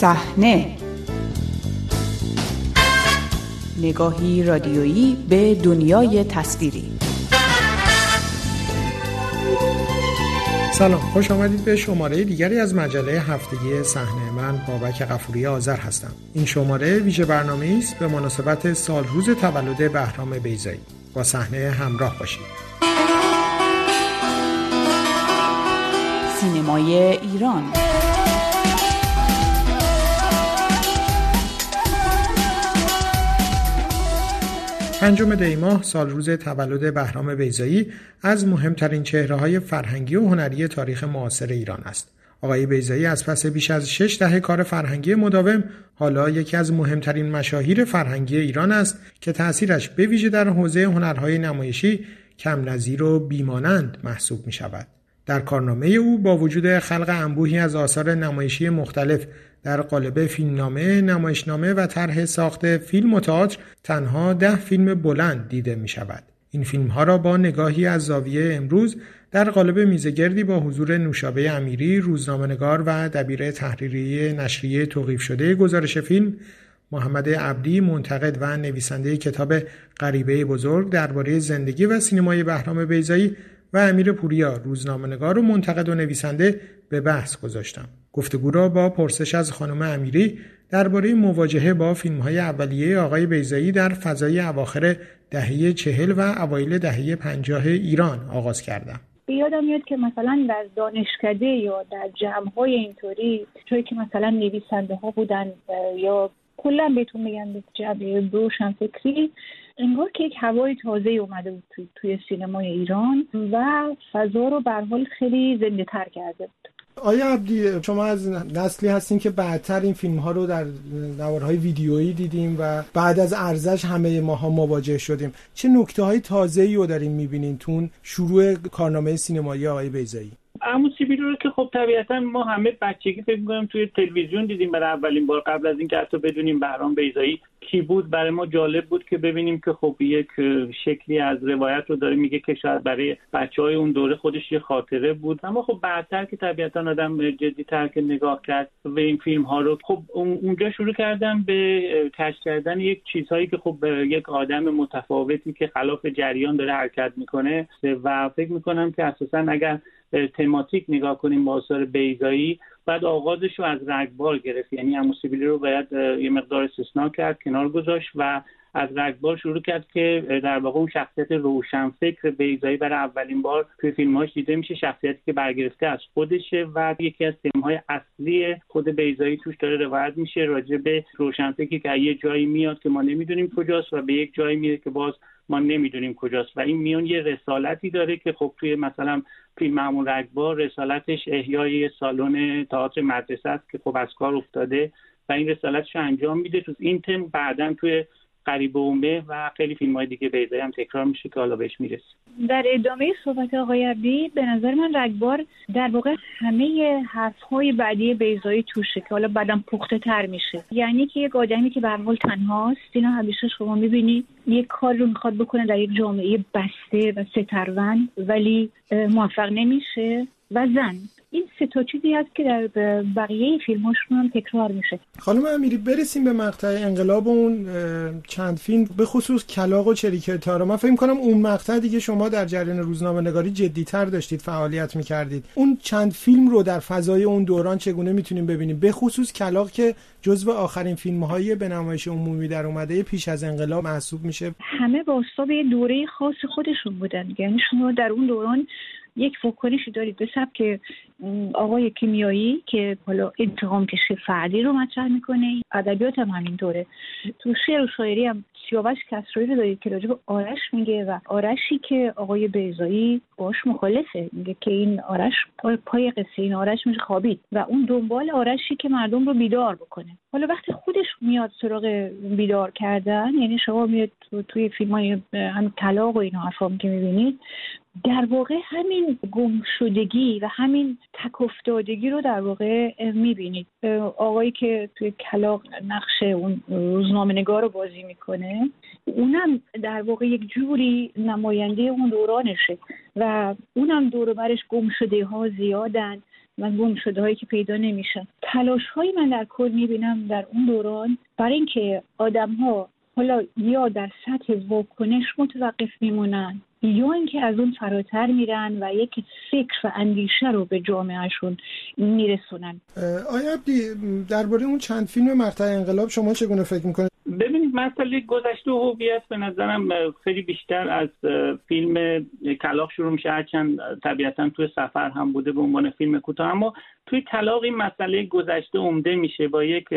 صحنه. نگاهی رادیویی به دنیای تصویری. سلام خوش آمدید به شماره دیگری از مجله هفتگی صحنه. من بابک قفوری آذر هستم. این شماره ویژه برنامه است به مناسبت سال روز تولد بهرام بیزایی با صحنه همراه باشید. سینمای ایران. پنجم دیماه سال روز تولد بهرام بیزایی از مهمترین چهره های فرهنگی و هنری تاریخ معاصر ایران است. آقای بیزایی از پس بیش از شش دهه کار فرهنگی مداوم حالا یکی از مهمترین مشاهیر فرهنگی ایران است که تأثیرش به ویژه در حوزه هنرهای نمایشی کم نظیر و بیمانند محسوب می شود. در کارنامه او با وجود خلق انبوهی از آثار نمایشی مختلف در قالب فیلمنامه، نمایشنامه و طرح ساخت فیلم و تنها ده فیلم بلند دیده می شود. این فیلم ها را با نگاهی از زاویه امروز در قالب میزگردی با حضور نوشابه امیری، روزنامه‌نگار و دبیر تحریری نشریه توقیف شده گزارش فیلم محمد عبدی منتقد و نویسنده کتاب غریبه بزرگ درباره زندگی و سینمای بهرام بیزایی و امیر پوریا روزنامه‌نگار و منتقد و نویسنده به بحث گذاشتم. گفتگو را با پرسش از خانم امیری درباره مواجهه با فیلم های اولیه آقای بیزایی در فضای اواخر دهه چهل و اوایل دهه پنجاه ایران آغاز کردم. یادم میاد که مثلا در دانشکده یا در جمع های اینطوری جایی که مثلا نویسنده ها بودن یا کلا بهتون میگن جمع روشن فکری انگار که یک هوای تازه اومده بود توی, توی سینمای ایران و فضا رو به حال خیلی زنده تر کرده بود. آیا عبدی شما از نسلی هستین که بعدتر این فیلم ها رو در نوارهای ویدیویی دیدیم و بعد از ارزش همه ماها مواجه شدیم. چه نکته های تازه ای رو داریم می‌بینین تون شروع کارنامه سینمایی آقای بیزایی عمو سیبیل رو که خب طبیعتا ما همه بچگی فکر می‌کنم توی تلویزیون دیدیم برای اولین بار قبل از اینکه حتی بدونیم بهرام بیزایی کی بود. برای ما جالب بود که ببینیم که خب یک شکلی از روایت رو داره میگه که شاید برای بچه های اون دوره خودش یه خاطره بود. اما خب بعدتر که طبیعتا آدم جدی تر که نگاه کرد و این فیلم ها رو خب اونجا شروع کردم به کشف کردن یک چیزهایی که خب یک آدم متفاوتی که خلاف جریان داره حرکت می‌کنه. و فکر می‌کنم که اساسا اگر تماتیک نگاه کنیم با آثار بیزایی بعد آغازش رو از رگبار گرفت. یعنی اموسیبیلی رو باید یه مقدار استثنا کرد کنار گذاشت و از رگبار شروع کرد که در واقع اون شخصیت روشنفکر بیزایی برای اولین بار توی فیلمهاش دیده میشه شخصیتی که برگرفته از خودشه و یکی از تمهای اصلی خود بیزایی توش داره روایت میشه راجع به روشنفکری که یه جایی میاد که ما نمی‌دونیم کجاست و به یک جایی میره که باز ما نمی‌دونیم کجاست. و این میون یه رسالتی داره که خب توی مثلا فیلم معمول رگبار رسالتش احیای سالن تئاتر مدرسه است که خب از کار افتاده و این رسالتش انجام میده. تو این تم بعدا توی قریب اومه و خیلی فیلم های دیگه بیزایی هم تکرار میشه که حالا بهش می‌رسه در ادامه صحبت آقای عبدی به نظر من رگبار در واقع همه حرف های بعدی بیزایی توشه که حالا بعدم پخته تر میشه. یعنی که یک آدمی که به حال تنهاست اینا همیشه شما می‌بینید یک کار رو می‌خواد بکنه در یک جامعه بسته و سترون ولی موفق نمیشه. و زن. این سه تا چیزی هست که در بقیه فیلماشون هم تکرار میشه. خانم امیری برسیم به مقطع انقلاب اون چند فیلم به خصوص کلاق و چریک تارا من فکر کنم اون مقطع دیگه شما در جریان روزنامه نگاری جدیتر داشتید فعالیت می‌کردید. اون چند فیلم رو در فضای اون دوران چگونه می‌تونیم ببینیم؟ به خصوص کلاق که جزو آخرین فیلم های به نمایش عمومی در اومده پیش از انقلاب محسوب میشه. همه با به دوره خاص خودشون بودن. یعنی شما در اون دوران یک فکرشی دارید به سبک آقای کیمیایی که حالا انتقام کشی فردی رو مطرح می‌کنه ادبیات هم همینطوره تو شعر و شاعری هم سیاوش کسرایی رو دارید که راجب آرش میگه و آرشی که آقای بیزایی باش مخالفه. میگه که این آرش پای, پای قصه این آرش میشه خوابید و اون دنبال آرشی که مردم رو بیدار بکنه. حالا وقتی خودش میاد سراغ بیدار کردن یعنی شما میاد تو توی فیلم های هم طلاق و این حرفام که می‌بینید در واقع همین گم شدگی و همین تک افتادگی رو در واقع می‌بینید. آقایی که توی کلاق نقش اون روزنامه نگار رو بازی می‌کنه اونم در واقع یک جوری نماینده اون دورانشه و اونم دور برش گم شده ها زیادن و گم شده هایی که پیدا نمیشن. تلاش هایی من در کل می‌بینم در اون دوران برای اینکه آدم ها حالا یا در سطح واکنش متوقف میمونن یا اینکه از اون فراتر میرن و یک فکر و اندیشه رو به جامعهشون میرسونن. آیا عبدی درباره اون چند فیلم مقطع انقلاب شما چگونه فکر می‌کنید؟ ببینید مسئله گذشته و هویت به نظرم خیلی بیشتر از فیلم کلاق شروع میشه. هرچند طبیعتا توی سفر هم بوده به عنوان فیلم کوتاه. اما توی کلاق این مسئله گذشته عمده میشه. با یک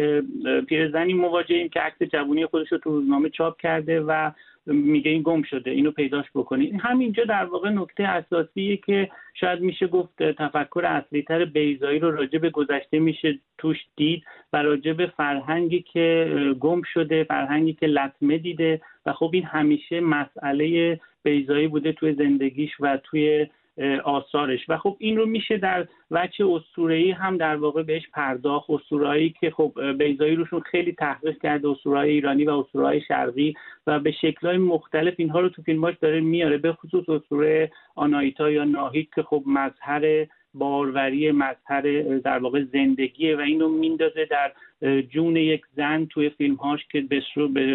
پیرزنی مواجهیم که عکس جوونی خودش رو تو روزنامه چاپ کرده و میگه این گم شده اینو پیداش بکنید همینجا در واقع نکته اساسیه که شاید میشه گفت تفکر اصلی تر بیزایی رو راجع به گذشته میشه توش دید و راجع به فرهنگی که گم شده فرهنگی که لطمه دیده. و خب این همیشه مسئله بیزایی بوده توی زندگیش و توی آثارش. و خب این رو میشه در وجه اسطوره‌ای هم در واقع بهش پرداخت. اسطورهایی که خب بیزایی روشون خیلی تحقیق کرده اسطورهای ایرانی و اسطورهای شرقی و به شکلهای مختلف اینها رو تو فیلماش داره میاره. به خصوص اسطوره آنایتا یا ناهید که خب مظهر باروری مظهر در واقع زندگیه و اینو میندازه در جون یک زن توی فیلمهاش که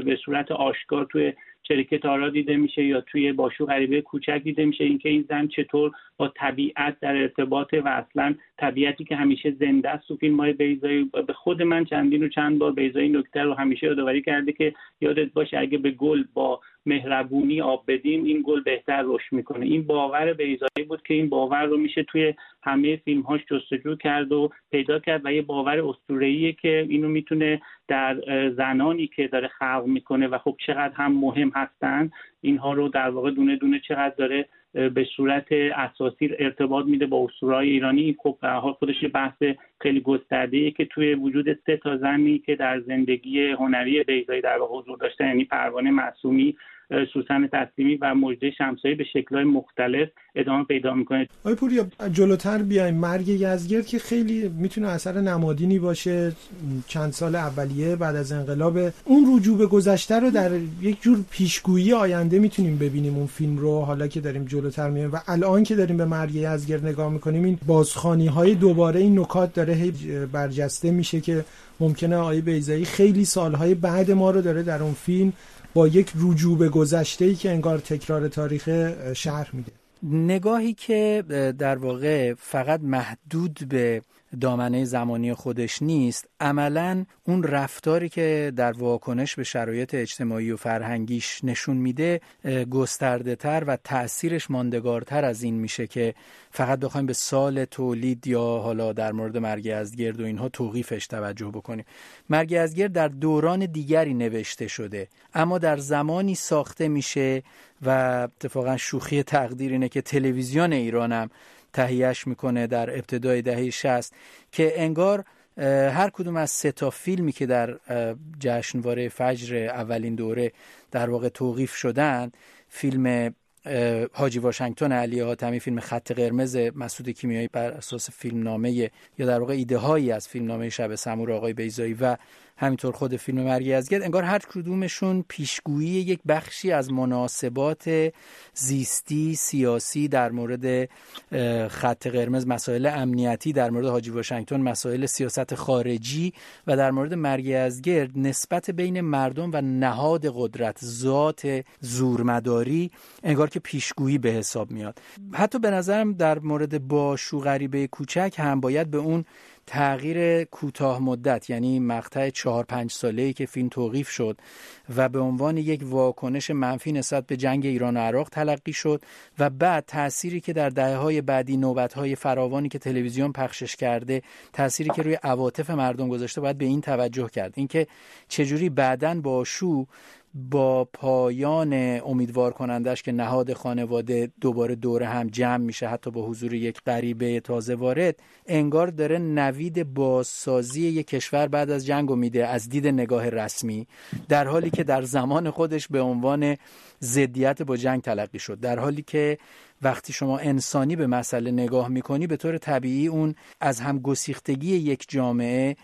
به صورت آشکار توی چریکه تارا دیده میشه یا توی باشو غریبه کوچک دیده میشه. اینکه این زن چطور با طبیعت در ارتباط و اصلا طبیعتی که همیشه زنده است. تو فیلم های بیزایی به خود من چندین و چند بار بیزایی نکته رو همیشه یادآوری کرده که یادت باشه اگه به گل با مهربونی آب بدیم این گل بهتر رشد می‌کنه. این باور بیزایی بود که این باور رو میشه توی همه فیلم هاش جستجو کرد و پیدا کرد و یه باور اسطوره‌ایه که اینو می‌تونه در زنانی که داره خلق می‌کنه و خب چقدر هم مهم هستن اینها رو در واقع دونه دونه چقدر داره به صورت اساسی ارتباط میده با اسطورهای ایرانی. خب به حال خودش بحث خیلی گسترده که توی وجود سه تا زنی که در زندگی هنری بیزایی در حضور داشتن یعنی پروانه معصومی سوسن تسلیمی و مجده شمسایی به شکلهای مختلف ادامه پیدا می‌کنه. آقای پوریا جلوتر بیایم. مرگ یزگرد که خیلی می‌تونه اثر نمادینی باشه. چند سال اولیه بعد از انقلاب. اون رجوع به گذشته رو در یک جور پیشگویی آینده می‌تونیم ببینیم اون فیلم رو. حالا که داریم جلوتر میایم و الان که داریم به مرگ یزگرد نگاه می‌کنیم این بازخانی های دوباره این نکات داره برجسته میشه که ممکنه آقای بیزایی خیلی سالهای بعد ما رو داره در اون فیلم با یک رجوع به گذشته ای که انگار تکرار تاریخ شهر میده. نگاهی که در واقع فقط محدود به دامنه زمانی خودش نیست عملا اون رفتاری که در واکنش به شرایط اجتماعی و فرهنگیش نشون میده گسترده تر و تاثیرش ماندگارتر از این میشه که فقط بخوایم به سال تولید یا حالا در مورد مرگ ازگرد و اینها توقیفش توجه بکنیم. مرگ ازگرد در دوران دیگری نوشته شده اما در زمانی ساخته میشه و اتفاقا شوخی تقدیر اینه که تلویزیون ایرانم تهیهش می‌کنه در ابتدای دهه 60 که انگار هر کدوم از سه تا فیلمی که در جشنواره فجر اولین دوره در واقع توقیف شدن فیلم حاجی واشنگتن علی حاتمی فیلم خط قرمز مسعود کیمیایی بر اساس فیلم نامه یا در واقع ایده هایی از فیلم نامه شب سمور آقای بیزایی و همینطور خود فیلم مرگی ازگرد انگار هر کدومشون پیشگویی یک بخشی از مناسبات زیستی سیاسی در مورد خط قرمز مسائل امنیتی در مورد حاجی واشنگتن مسائل سیاست خارجی و در مورد مرگی ازگرد نسبت بین مردم و نهاد قدرت ذات زورمداری انگار که پیشگویی به حساب میاد. حتی به نظرم در مورد با شو غریبه کوچک هم باید به اون تغییر کوتاه مدت یعنی مقطع چهار پنج ساله ای که فیلم توقیف شد و به عنوان یک واکنش منفی نسبت به جنگ ایران و عراق تلقی شد و بعد تأثیری که در دهه های بعدی نوبت های فراوانی که تلویزیون پخشش کرده تأثیری که روی عواطف مردم گذاشته باید به این توجه کرد. اینکه چجوری بعدا با شو با پایان امیدوار کنندش که نهاد خانواده دوباره دوره هم جمع میشه حتی با حضور یک غریبه تازه وارد انگار داره نوید بازسازی یک کشور بعد از جنگ میده از دید نگاه رسمی در حالی که در زمان خودش به عنوان ضدیت با جنگ تلقی شد. در حالی که وقتی شما انسانی به مسئله نگاه می‌کنی به طور طبیعی اون از هم گسیختگی یک جامعه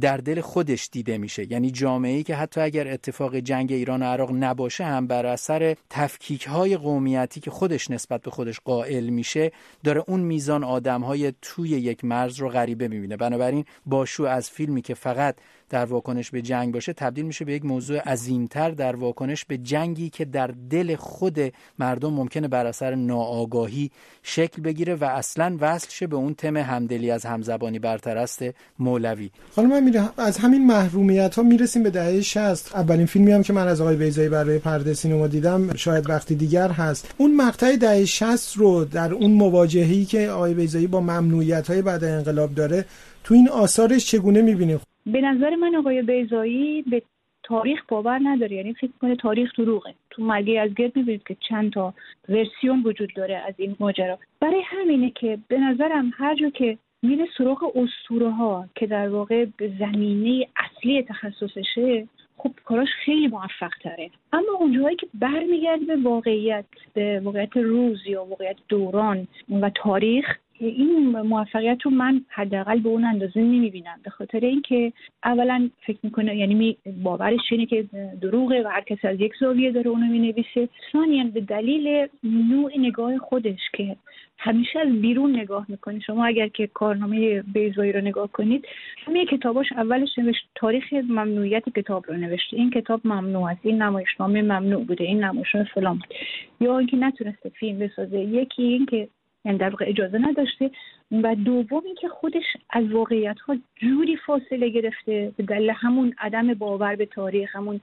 در دل خودش دیده میشه. یعنی جامعه ای که حتی اگر اتفاق جنگ ایران و عراق نباشه هم بر اثر تفکیک های قومیتی که خودش نسبت به خودش قائل میشه داره اون میزان آدم های توی یک مرز رو غریبه می‌بینه. بنابراین باشو از فیلمی که فقط در واکنش به جنگ باشه تبدیل میشه به یک موضوع عظیمتر در واکنش به جنگی که در دل خود مردم ممکنه بر اثر ناآگاهی شکل بگیره و اصلا وصل شه به اون تم همدلی از همزبانی برترست مولوی. حالا من میره از همین محرومیت ها می‌رسیم به دهه 60 اولین فیلمی هم که من از آقای بیزایی برای پرده سینما دیدم شاید وقتی دیگر هست. اون مقطع دهه 60 رو در اون مواجهه‌ای که آقای بیزایی با ممنوعیت های بعد انقلاب داره تو این آثارش چگونه می‌بینیم؟ به نظر من آقای بیزایی به تاریخ باور نداره. یعنی فکر کنه تاریخ دروغه. تو مگه از گرد می‌بینید که چند تا ورسیون وجود داره از این ماجرا؟ برای همینه که به نظرم هر جا که میره سراغ اسطوره ها که در واقع به زمینه اصلی تخصصشه خب کاراش خیلی موفق تره اما اونجاهایی که برمیگرده به واقعیت به واقعیت روز یا واقعیت دوران و تاریخ این موفقیت رو من حداقل به اون اندازه نمی‌بینم. به خاطر اینکه اولا فکر می‌کنه یعنی باورش اینه که دروغه و هر کسی از یک زاویه داره اونو می‌نویسه. ثانیا به دلیل نوع نگاه خودش که همیشه از بیرون نگاه می‌کنی شما اگر که کارنامه بیزایی رو نگاه کنید همه کتاباش اولش نوشت تاریخ ممنوعیت کتاب رو نوشته. این کتاب ممنوع است. این نمایشنامه ممنوع بوده. این نمایشنامه فلان یا اینکه نتونسته فیلم بسازه. یکی اینکه یعنی در واقع اجازه نداشته. و دوم اینکه خودش از واقعیت ها جوری فاصله گرفته به دلیل همون عدم باور به تاریخ همون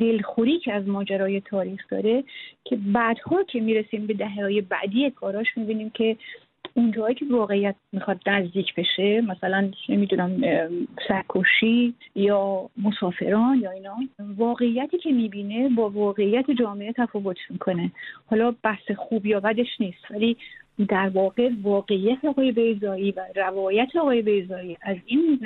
دلخوری که از ماجرای تاریخ داره که بعدها که می‌رسیم به دهه های بعدی کاراش می‌بینیم که اونجایی که واقعیت می‌خواد نزدیک بشه مثلا نمی‌دونم سرکشی یا مسافران یا اینا واقعیتی که می‌بینه با واقعیت جامعه تفاوت می‌کنه. حالا بحث خوب یا بدش نیست ولی در واقع واقعیت آقای بیزایی و روایت آقای بیزایی از این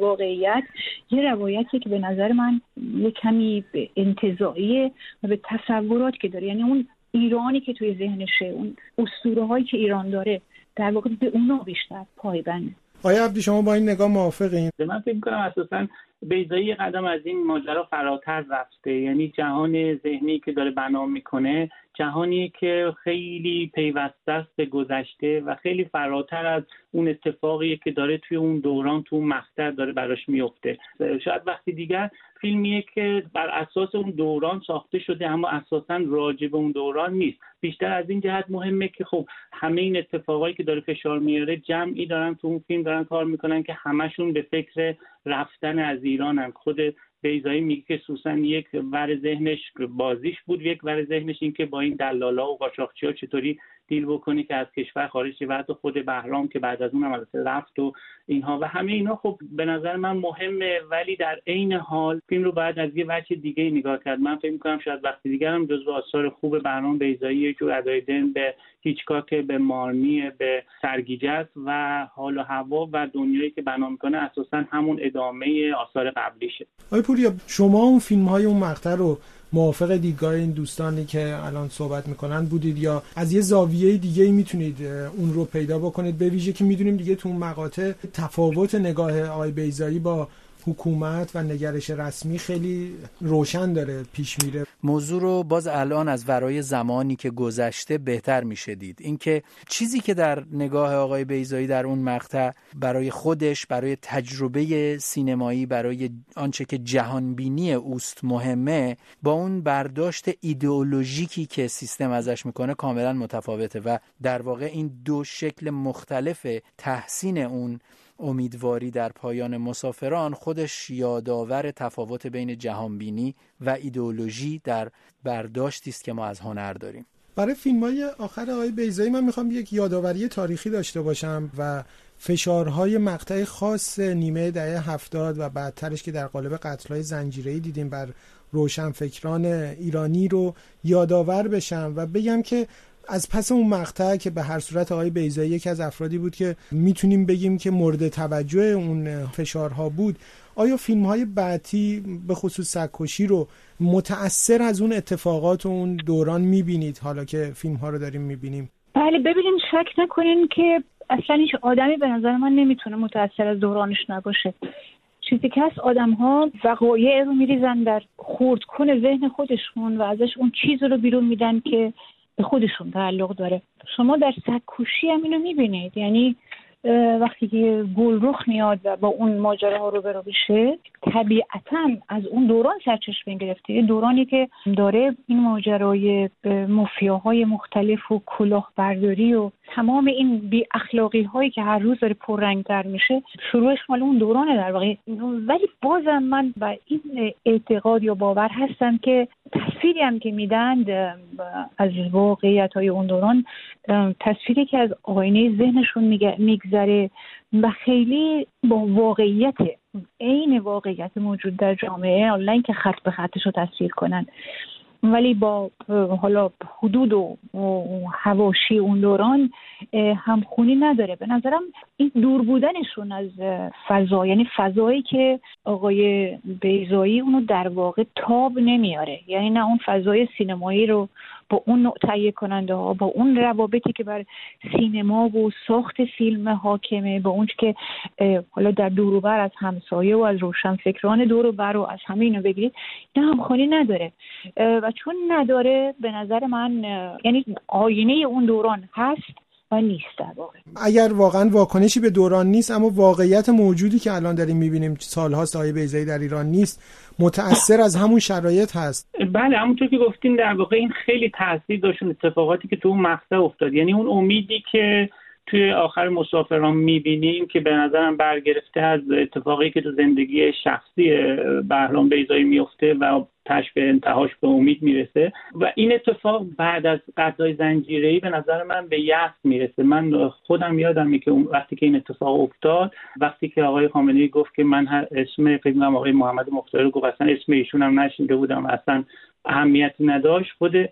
واقعیت یه روایتی که به نظر من یه کمی انتظاییه و به تصورات که داره. یعنی اون ایرانی که توی ذهنشه اون اسطوره هایی که ایران داره در واقع به اونا بیشتر پایبنده آیا عبدی شما با این نگاه موافقین؟ من فکر کنم اساسا بیزایی قدم از این ماجرا فراتر رفته یعنی جهان ذهنی که داره بنا می‌کنه جهانی که خیلی پیوسته است به گذشته و خیلی فراتر از اون اتفاقی که داره توی اون دوران تو اون مقطع داره براش میفته. شاید وقتی دیگر فیلمیه که بر اساس اون دوران ساخته شده اما اساسا راجع به اون دوران نیست. بیشتر از این جهت مهمه که خب همه این اتفاقایی که داره فشار میاره جمعی دارن تو اون فیلم دارن کار می‌کنن که همشون به فکر رفتن از ایرانن. خود بیزایی میگه که سوسن یک ور ذهنش بازیش بود یک ور ذهنش این که با این دلالا و قاچاقچی ها چطوری دیل بکنی که از کشور خارج و حتی خود بهرام که بعد از اون هم رفت و اینها. و همه اینا خب به نظر من مهمه ولی در عین حال فیلم رو باید از یه وجه دیگه نگاه کرد. من فکر می‌کنم شاید وقتی دیگر هم جزو آثار خوب بهرام بیزایی یه جور ادای دن به هیچکاک به مارنی به سرگیجه و حال و هوا و دنیایی که بنا می‌کنه اساسا همون ادامه آثار قبلیشه. آقای پوریا شما اون فیلم های اون مقطع رو موافق دیدگاه این دوستانی که الان صحبت می‌کنن بودید یا از یه زاویه دیگه ای می‌تونید اون رو پیدا بکنید؟ به ویژه که می‌دونیم دیگه تو اون مقاطع تفاوت نگاه آقای بیزایی با حکومت و نگرش رسمی خیلی روشن داره پیش میره. موضوع رو باز الان از ورای زمانی که گذشته بهتر میشه دید. اینکه چیزی که در نگاه آقای بیزایی در اون مقطع برای خودش برای تجربه سینمایی برای آنچه که جهانبینی اوست مهمه با اون برداشت ایدئولوژیکی که سیستم ازش می‌کنه کاملا متفاوته و در واقع این دو شکل مختلف تحسین اون امیدواری در پایان مسافران خودش یادآور تفاوت بین جهانبینی و ایدئولوژی در برداشتی است که ما از هنر داریم. برای فیلم های آخر آقای بیزایی من می‌خوام یک یادآوری تاریخی داشته باشم و فشارهای مقطع خاص نیمه دهه هفتاد و بعدترش که در قالب قتلهای زنجیره‌ای دیدیم بر روشنفکران ایرانی رو یادآور بشم و بگم که از پس اون مقطع که به هر صورت آقای بیزایی یکی از افرادی بود که می‌تونیم بگیم که مورد توجه اون فشارها بود آیا فیلم های بعدی به خصوص سکوشی رو متأثر از اون اتفاقات و اون دوران می‌بینید؟ حالا که فیلم ها رو داریم می‌بینیم. بله ببینین شک نکنین که اصلا هیچ آدمی به نظر من نمی‌تونه متأثر از دورانش نباشه. چیزی که هست آدم ها وقایع رو میریزن در خورد کن ذهن خودشون و ازش اون چیز رو بیرون میدن که به خودشون تعلق داره. شما در سکوشی هم اینو می‌بینید. یعنی وقتی که گل رخ میاد و با اون ماجره ها رو برو بشه طبیعتا از اون دوران سرچشمه گرفته. دورانی که داره این ماجرای مافیاهای مختلف و کلاهبرداری و تمام این بی اخلاقی هایی که هر روز داره پررنگتر میشه شروعش مال اون دورانه در واقع. ولی بازم من به این اعتقاد یا باور هستم که تصویری هم که میدن از واقعیت های اون دوران تصویری که از آینه ذهنشون میگذره و خیلی با واقعیت عین واقعیت موجود در جامعه آنلاین که خط به خطش رو تصویر کنن. ولی با حالا حدود و هواشی اون دوران همخونی نداره. به نظرم این دور بودنشون از فضا یعنی فضایی که آقای بیزایی اونو در واقع تاب نمیاره. یعنی نه اون فضای سینمایی رو با اون نوع تهیه کننده ها با اون روابطی که بر سینما و ساخت فیلم حاکمه با اون که حالا در دوروبر از همسایه و از روشنفکران دوروبر و از همه اینو بگیرید نه همخوانی نداره. و چون نداره به نظر من یعنی آینه اون دوران هست. و نیست در واقع. اگر واقعا واکنشی به دوران نیست اما واقعیت موجودی که الان داریم می‌بینیم سالهاست آقای بیزایی در ایران نیست متأثر از همون شرایط هست. بله همونطور که گفتین در واقع این خیلی تاثیر داشت اتفاقاتی که تو اون مقطع افتاد. یعنی اون امیدی که توی آخر مسافران می‌بینیم که به نظرم برگرفته از اتفاقی که تو زندگی شخصی بهرام بیزایی میفته و تش به انتهاش به امید می‌رسه. و این اتفاق بعد از قضای زنجیره به نظر من به یأس می‌رسه. من خودم یادمه که وقتی که این اتفاق افتاد وقتی که آقای خامنه‌ای گفت که من اسم فکر آقای محمد مختار گفت اصلا اسم ایشون هم نشینده بودم اصلا اهمیتی نداشت خود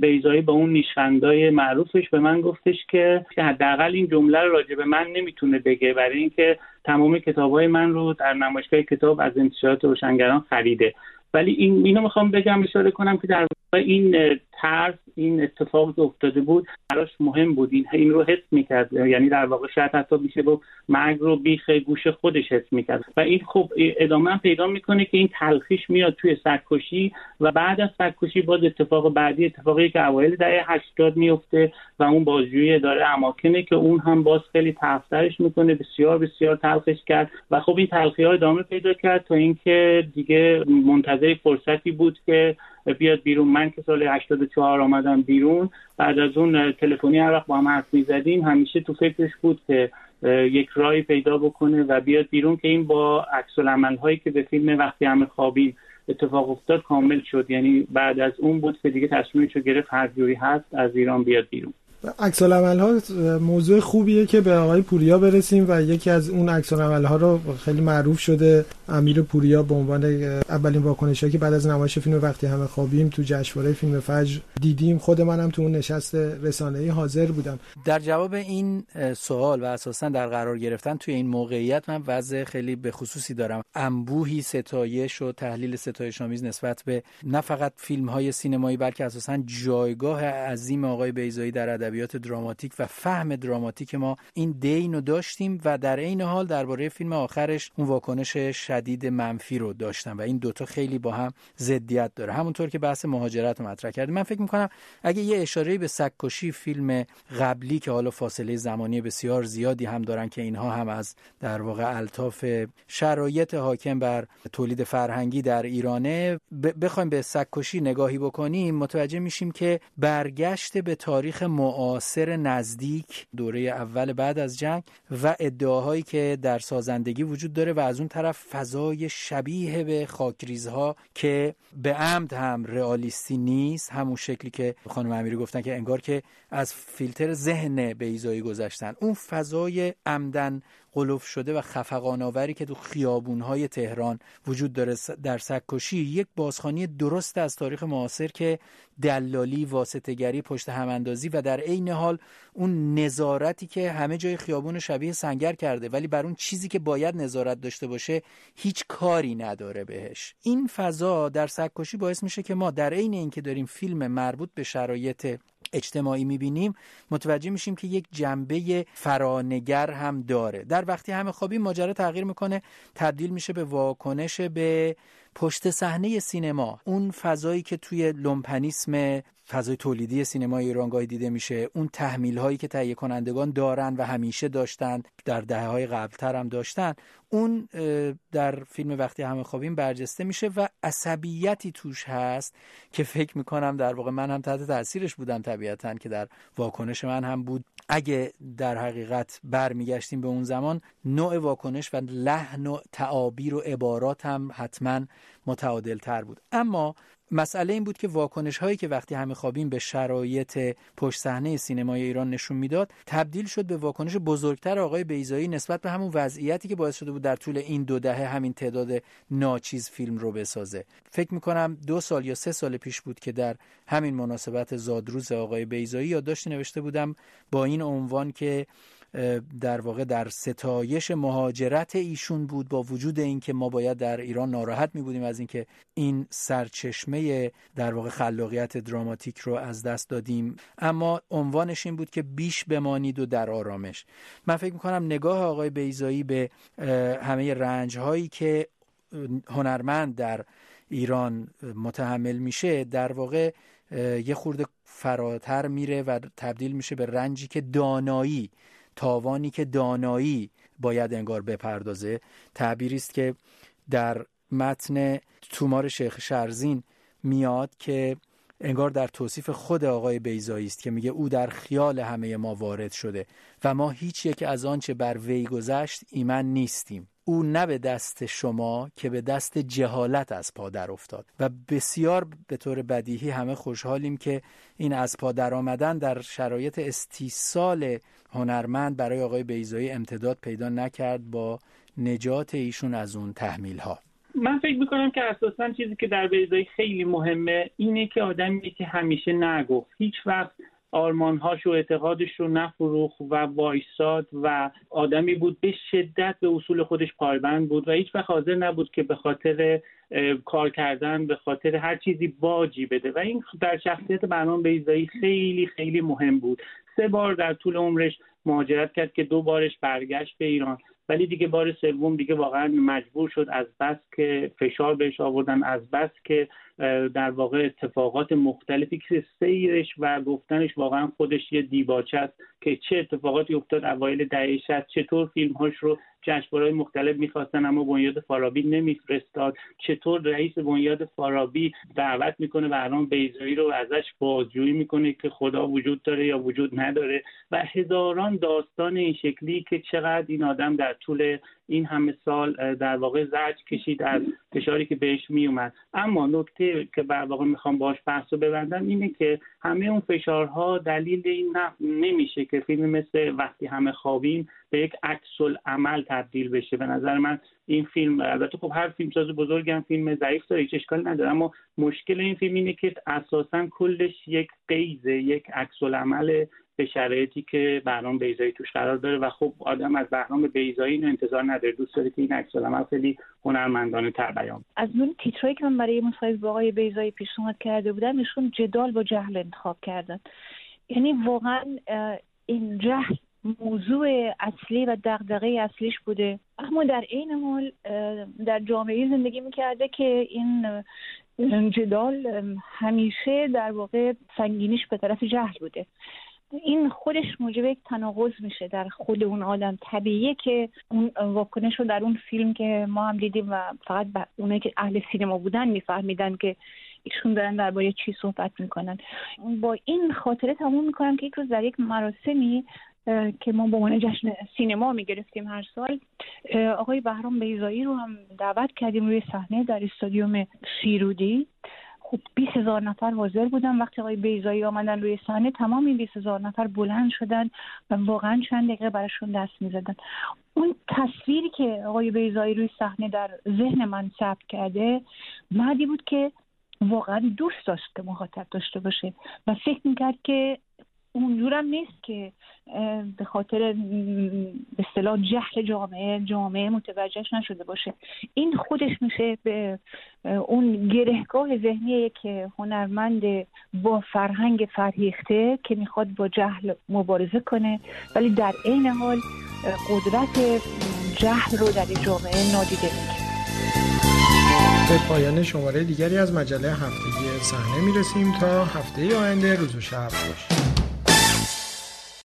بیزایی با اون نیشخندای معروفش به من گفتش که حداقل این جمله رو راجع به من نمی‌تونه بگه برای اینکه تمام کتابای من رو در نمایشگاه کتاب از انتشارات روشنگران خریده. ولی این اینو می‌خوام بگم اشاره کنم که در این ترس این اتفاق افتاده بود براش مهم بود. این این رو حس می‌کرد. یعنی در واقع شاید حتی میشه با مرگ رو بیخ گوش خودش حس می‌کرد. و این خب ادامه پیدا می‌کنه که این تلخیش میاد توی سرکشی و بعد از سرکشی باز اتفاق بعدی اتفاقی که اوایل دهه 80 میفته و اون بازجویی داره اماکنه که اون هم باز خیلی تلخترش می‌کنه بسیار بسیار تلخش کرد و خب این تلخی ها ادامه پیدا کرد تا اینکه دیگه منتظر فرصتی بود که بیاد بیرون. من که سال 84 آمدم بیرون. بعد از اون تلفنی هر وقت با هم حرف می‌زدیم همیشه تو فکرش بود که یک رای پیدا بکنه و بیاد بیرون که این با عکس هایی که به فیلم وقتی همه خوابیم اتفاق افتاد کامل شد. یعنی بعد از اون بود که دیگه تصمیمش رو گرفت هر جوری هست از ایران بیاد بیرون. عکس ها موضوع خوبیه که به آقای پوریا برسیم و یکی از اون عکس ها رو خیلی معروف شده. امیر پوریا به عنوان اولین واکنش که بعد از نمایش فیلم وقتی همه خوابیم تو جشنواره فیلم فجر دیدیم. خود منم تو اون نشست ای حاضر بودم. در جواب این سوال و اساسا در قرار گرفتن توی این موقعیت من وضع خیلی به خصوصی دارم. انبوهی ستایش و تحلیل ستایش آمیز نسبت به نه فقط فیلم های سینمایی بلکه اساسا جایگاه عظیم آقای بیزایی در ادبیات دراماتیک و فهم دراماتیک ما این دین رو داشتیم و در عین حال درباره فیلم آخرش اون واکنش شدید منفی رو داشتم و این دوتا خیلی با هم ضدیت داره. همونطور که بحث مهاجرت رو مطرح کردیم. من فکر می‌کنم اگه یه اشاره به سگکشی فیلم قبلی که حالا فاصله زمانی بسیار زیادی هم دارن که اینها هم از در واقع الطاف شرایط حاکم بر تولید فرهنگی در ایرانه بخوایم به سگکشی نگاهی بکنیم متوجه میشیم که برگشت به تاریخ معاصر نزدیک دوره اول بعد از جنگ و ادعاهایی که در سازندگی وجود داره و از اون طرف فضای شبیه به خاکریزها که به عمد هم رئالیستی نیست همون شکلی که خانم امیری گفتن که انگار که از فیلتر ذهن بیزایی گذشتن. اون فضای عمدن قلوف شده و خفقان آوری که تو خیابونهای تهران وجود داره در سکوشی یک بازخانی درست از تاریخ معاصر که دلالی واسطگری پشت هماندازی و در عین حال اون نظارتی که همه جای خیابون شبیه سنگر کرده ولی بر اون چیزی که باید نظارت داشته باشه هیچ کاری نداره بهش. این فضا در سکوشی باعث میشه که ما در عین اینکه داریم فیلم مربوط به شرایط اجتماعی می‌بینیم متوجه میشیم که یک جنبه فرانگر هم داره. در وقتی همه خوابی ماجرا تغییر می‌کنه. تبدیل میشه به واکنش به پشت صحنه سینما. اون فضایی که توی لومپنیسم فضای تولیدی سینما ایران دیده میشه. اون تحمیل هایی که تهیه کنندگان دارن و همیشه داشتن در دهه های قبلتر هم داشتن اون در فیلم وقتی همه خوابیم برجسته میشه و عصبیتی توش هست که فکر می‌کنم در واقع من هم تحت تاثیرش بودم طبیعتا که در واکنش من هم بود. اگه در حقیقت برمیگشتیم به اون زمان نوع واکنش و لحن و تعابیر و عبارات هم حتما متعادل تر بود. اما مسئله این بود که واکنش هایی که وقتی همه خوابیم به شرایط پشت صحنه سینمای ایران نشون می‌داد تبدیل شد به واکنش بزرگتر آقای بیزایی نسبت به همون وضعیتی که باعث شده بود در طول این دو دهه همین تعداد ناچیز فیلم رو بسازه. فکر می‌کنم دو سال یا سه سال پیش بود که در همین مناسبت زادروز آقای بیزایی یادداشتی نوشته بودم با این عنوان که در واقع در ستایش مهاجرت ایشون بود با وجود اینکه ما باید در ایران ناراحت می بودیم از اینکه این سرچشمه در واقع خلاقیت دراماتیک رو از دست دادیم. اما عنوانش این بود که بیش بمانید و در آرامش. من فکر می‌کنم نگاه آقای بیزایی به همه رنج هایی که هنرمند در ایران متحمل میشه در واقع یه خورده فراتر میره و تبدیل میشه به رنجی که دانایی تاوانی که دانایی باید انگار بپردازه. تعبیری است که در متن تومار شیخ شرزین میاد که انگار در توصیف خود آقای بیزایی است که میگه او در خیال همه ما وارد شده و ما هیچ یک از آنچه بر وی گذشت ایمن نیستیم. او نه به دست شما که به دست جهالت از پا در افتاد و بسیار به طور بدیهی همه خوشحالیم که این از پا در آمدن در شرایط استیصال هنرمند برای آقای بیزایی امتداد پیدا نکرد با نجات ایشون از اون تحمیل ها من فکر می‌کنم که اساسا چیزی که در بیزایی خیلی مهمه اینه که آدمی که همیشه نگفت. هیچ وقت آرمانهاش و اعتقادش رو نفروخ و وایساد و آدمی بود به شدت به اصول خودش پایبند بود و هیچ وقت حاضر نبود که به خاطر کار کردن به خاطر هر چیزی باجی بده. و این در شخصیت برنامه بیزایی خیلی خیلی مهم بود. سه بار در طول عمرش مهاجرت کرد که دو بارش برگشت به ایران. ولی دیگه بار سوم دیگه واقعا مجبور شد از بس که فشار بهش آوردن از بس که در واقع اتفاقات مختلفی که سیرش و گفتنش واقعا خودش یه دیباچه است که چه اتفاقاتی افتاد اوایل دهه 60 چطور فیلمهاش رو جشنواره‌های مختلف می‌خواستن اما بنیاد فارابی نمیفرستاد؟ چطور رئیس بنیاد فارابی دعوت می‌کنه برنامه بیزایی رو ازش بازجویی می‌کنه که خدا وجود داره یا وجود نداره؟ و هزاران داستان این شکلی که چقدر این آدم در طول این همه سال در واقع زرج کشید از فشاری که بهش میومد اما نکته که در واقع می‌خوام باش بحث رو ببندم اینه که همه اون فشارها دلیل این نمیشه که فیلم مثل وقتی همه خوابیم به یک عکس عمل تبدیل بشه. به نظر من این فیلم البته خب هر فیلمساز بزرگ هم فیلم ضعیف داره هیچ اشکالی نداره اما مشکل این فیلم اینه که اساسا کلش یک قیز یک عکس عمل به شرایطی که بهرام بیزایی توش قرار داره و خب آدم از بهرام بیزایی اینو انتظار نداره. دوست داره که این عکس العمل خیلی هنرمندانه تر بیان از اون تیترایی که من برای مصاحبه با آقای بیزایی پیشنهاد کرده بودم ایشون جدال با جهل انتخاب کردن. یعنی واقعا این جهل موضوع اصلی و دغدغه اصلیش بوده. اما در این حال در جامعه زندگی می‌کرده که این جدال همیشه در واقع سنگینیش به طرف جهل بوده. این خودش موجب یک تناقض میشه در خود اون آدم. طبیعیه که اون واکنش رو در اون فیلم که ما هم دیدیم و فقط اونه که اهل سینما بودن میفهمیدن که ایشون دارن درباره چی صحبت می‌کنن. با این خاطره تموم می‌کنم که یک روز در یک مراسمی که ما به عنوان جشن سینما می‌گرفتیم هر سال آقای بهرام بیزایی رو هم دعوت کردیم روی صحنه در استادیوم سیرودی. خب 20 هزار نفر حاضر بودن. وقتی آقای بیزایی آمدن روی صحنه تمام این 20 هزار نفر بلند شدن و واقعا چند دقیقه براشون دست می‌زدن. اون تصویری که آقای بیزایی روی صحنه در ذهن من ثبت کرده مردی بود که واقعا دوست داشت که مخاطب داشته باشه و فکر می‌کرد که اونجورم نیست که به خاطر به اصطلاح جهل جامعه جامعه متوجهش نشده باشه. این خودش میشه به اون گرهگاه ذهنی که هنرمند با فرهنگ فرهیخته که می‌خواد با جهل مبارزه کنه. ولی در عین حال قدرت جهل رو در جامعه نادیده می‌گیره. به پایان شماره دیگری از مجله هفتگی صحنه می‌رسیم تا هفته آینده روز و شب.